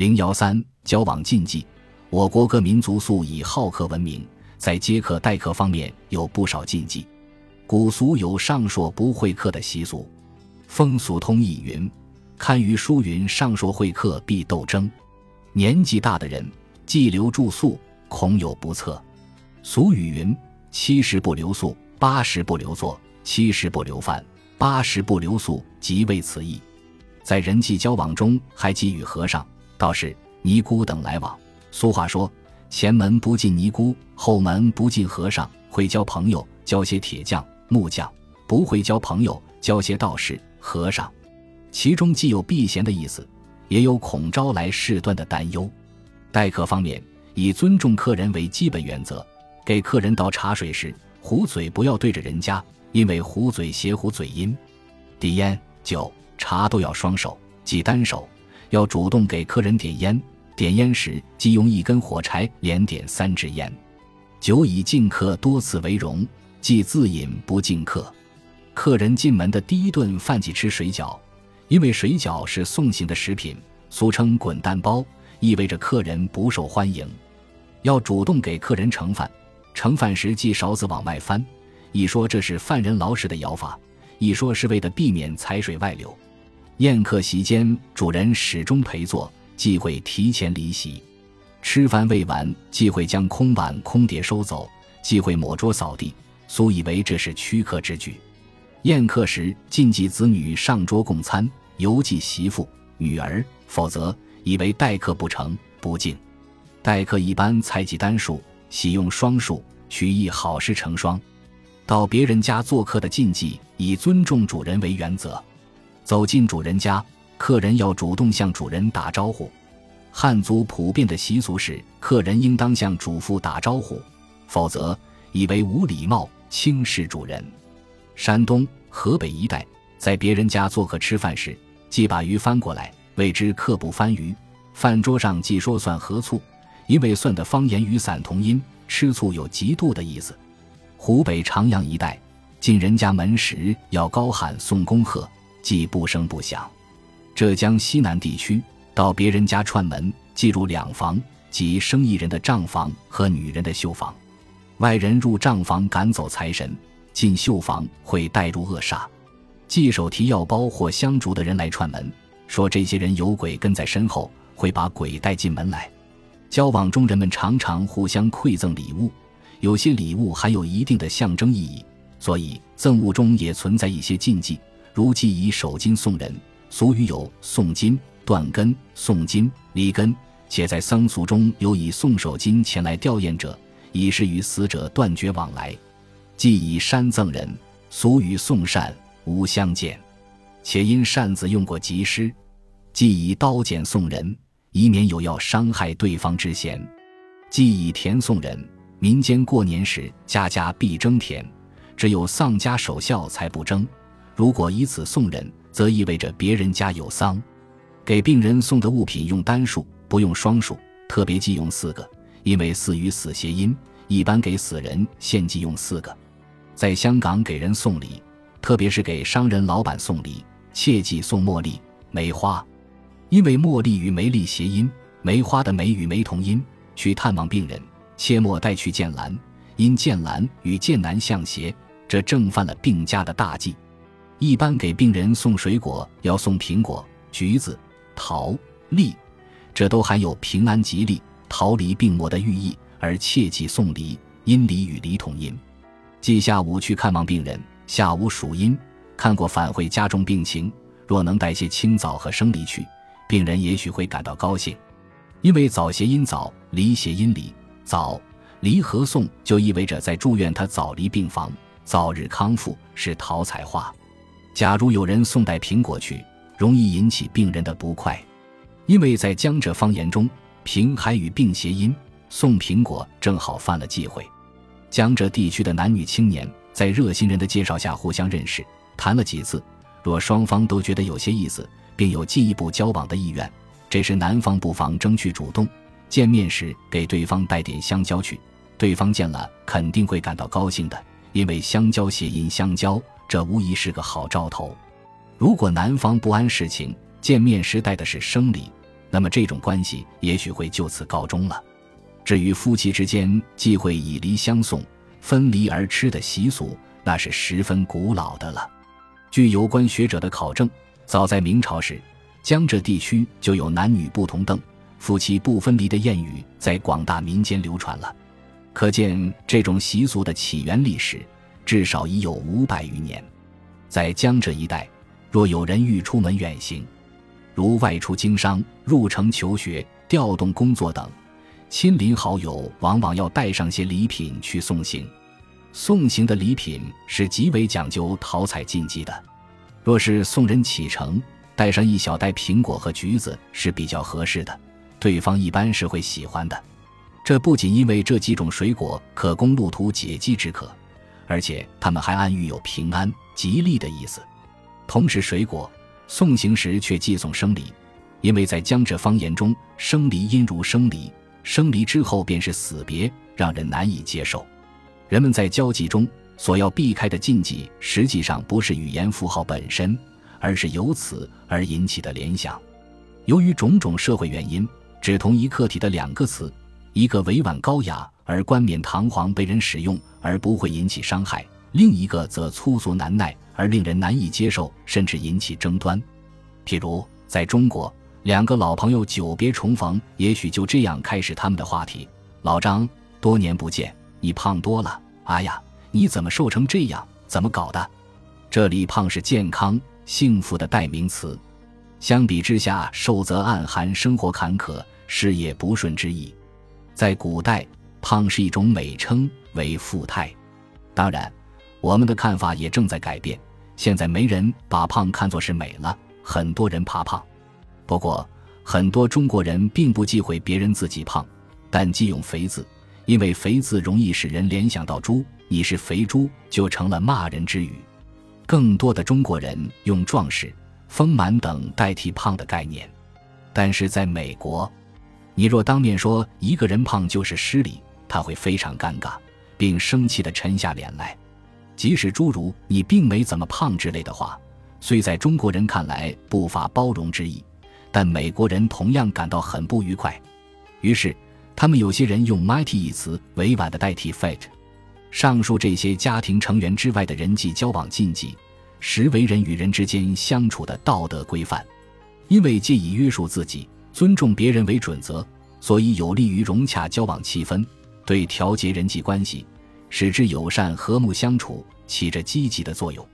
零幺三交往禁忌，我国各民族素以好客闻名，在接客待客方面有不少禁忌。古俗有上硕不会客的习俗，风俗通义云：“堪舆书云，上硕会客必斗争。”年纪大的人既留住宿，恐有不测。俗语云：“七十不留宿，八十不留坐，七十不留饭，八十不留宿”，即为此意。在人际交往中，还给予和尚。道士、尼姑等来往。俗话说：“前门不进尼姑，后门不进和尚。”会交朋友，交些铁匠、木匠；不会交朋友，交些道士、和尚。其中既有避嫌的意思，也有恐招来事端的担忧。待客方面，以尊重客人为基本原则。给客人倒茶水时，壶嘴不要对着人家，因为壶嘴斜壶嘴音。递烟、酒、茶都要双手，即单手。要主动给客人点烟，点烟时即用一根火柴连点三支烟。酒以敬客多次为荣，即自饮不敬客。客人进门的第一顿饭即吃水饺，因为水饺是送行的食品，俗称滚蛋包，意味着客人不受欢迎。要主动给客人盛饭，盛饭时即勺子往外翻，一说这是犯人劳时的舀法，一说是为了避免财水外流。宴客席间，主人始终陪坐，忌讳提前离席；吃饭未完，忌讳将空碗空碟收走，忌讳抹桌扫地，苏以为这是驱客之举。宴客时，禁忌子女上桌共餐，尤忌媳妇、女儿，否则以为待客不成，不敬。待客一般采忌单数，喜用双数，取意好事成双。到别人家做客的禁忌，以尊重主人为原则。走进主人家，客人要主动向主人打招呼。汉族普遍的习俗是，客人应当向主妇打招呼，否则以为无礼貌，轻视主人。山东、河北一带，在别人家做客吃饭时，即把鱼翻过来，谓之“客不翻鱼”。饭桌上既说蒜和醋，因为蒜的方言与散同音，吃醋有嫉妒的意思。湖北长阳一带，进人家门时要高喊送恭贺。既不声不响。浙江西南地区到别人家串门，即入两房，即生意人的账房和女人的绣房。外人入账房赶走财神，进绣房会带入恶煞。记手提药包或香烛的人来串门，说这些人有鬼跟在身后，会把鬼带进门来。交往中人们常常互相馈赠礼物，有些礼物含有一定的象征意义，所以赠物中也存在一些禁忌。如既以手巾送人，俗语有送金、断根、送金、离根，且在僧俗中有以送手巾前来吊唁者，以示与死者断绝往来；既以扇赠人，俗语送扇无相见，且因扇子用过及时；既以刀剪送人，以免有要伤害对方之嫌；既以田送人，民间过年时家家必争田，只有丧家守孝才不争。如果以此送人，则意味着别人家有丧。给病人送的物品用单数，不用双数，特别忌用四个，因为四与死谐音，一般给死人献祭用四个。在香港给人送礼，特别是给商人老板送礼，切忌送茉莉、梅花，因为茉莉与梅莉谐音，梅花的梅与梅同音。去探望病人，切莫带去剑兰，因剑兰与剑南相谐，这正犯了病家的大忌。一般给病人送水果，要送苹果、橘子、桃、梨，这都含有平安吉利、逃离病魔的寓意，而切忌送梨，因梨与梨同音。即下午去看望病人，下午属阴，看过返回加重病情。若能带些青枣和生梨去，病人也许会感到高兴，因为枣谐音枣，梨谐音梨，枣、梨合送就意味着在祝愿他早离病房，早日康复，是桃彩话。假如有人送带苹果去，容易引起病人的不快，因为在江浙方言中，平还与病谐音，送苹果正好犯了忌讳。江浙地区的男女青年在热心人的介绍下互相认识，谈了几次，若双方都觉得有些意思，并有进一步交往的意愿，这时男方不妨争取主动，见面时给对方带点香蕉去，对方见了肯定会感到高兴的，因为香蕉谐音香蕉。这无疑是个好兆头。如果男方不谙世情，见面时带的是生礼，那么这种关系也许会就此告终了。至于夫妻之间忌讳以离相送、分离而吃的习俗，那是十分古老的了。据有关学者的考证，早在明朝时，江浙地区就有男女不同凳、夫妻不分离的谚语在广大民间流传了。可见这种习俗的起源历史至少已有五百余年。在江浙一带，若有人欲出门远行，如外出经商、入城求学、调动工作等，亲邻好友往往要带上些礼品去送行。送行的礼品是极为讲究讨彩禁忌的。若是送人启程，带上一小袋苹果和橘子是比较合适的，对方一般是会喜欢的。这不仅因为这几种水果可供路途解饥止渴，而且它们还暗喻有平安、吉利的意思。同时，水果送行时却寄送生梨，因为在江浙方言中，生梨音如生离，生离之后便是死别，让人难以接受。人们在交际中所要避开的禁忌，实际上不是语言符号本身，而是由此而引起的联想。由于种种社会原因，只同一客体的两个词。一个委婉高雅而冠冕堂皇被人使用而不会引起伤害，另一个则粗俗难耐而令人难以接受，甚至引起争端。譬如在中国，两个老朋友久别重逢，也许就这样开始他们的话题：“老张，多年不见，你胖多了。哎呀，你怎么瘦成这样？怎么搞的？”这里“胖”是健康、幸福的代名词。相比之下，“瘦”则暗含生活坎坷、事业不顺之意。在古代，胖是一种美称，为富态。当然，我们的看法也正在改变。现在没人把胖看作是美了，很多人怕胖。不过，很多中国人并不忌讳别人自己胖，但忌用“肥”字，因为“肥”字容易使人联想到猪，你是肥猪就成了骂人之语。更多的中国人用壮实、丰满等代替胖的概念，但是在美国。你若当面说一个人胖就是失礼，他会非常尴尬，并生气地沉下脸来。即使诸如“你并没怎么胖”之类的话，虽在中国人看来不乏包容之意，但美国人同样感到很不愉快。于是，他们有些人用 “mighty” 一词委婉地代替 “fat”。上述这些家庭成员之外的人际交往禁忌，实为人与人之间相处的道德规范，因为借以约束自己。尊重别人为准则，所以有利于融洽交往气氛，对调节人际关系，使之友善和睦相处起着积极的作用。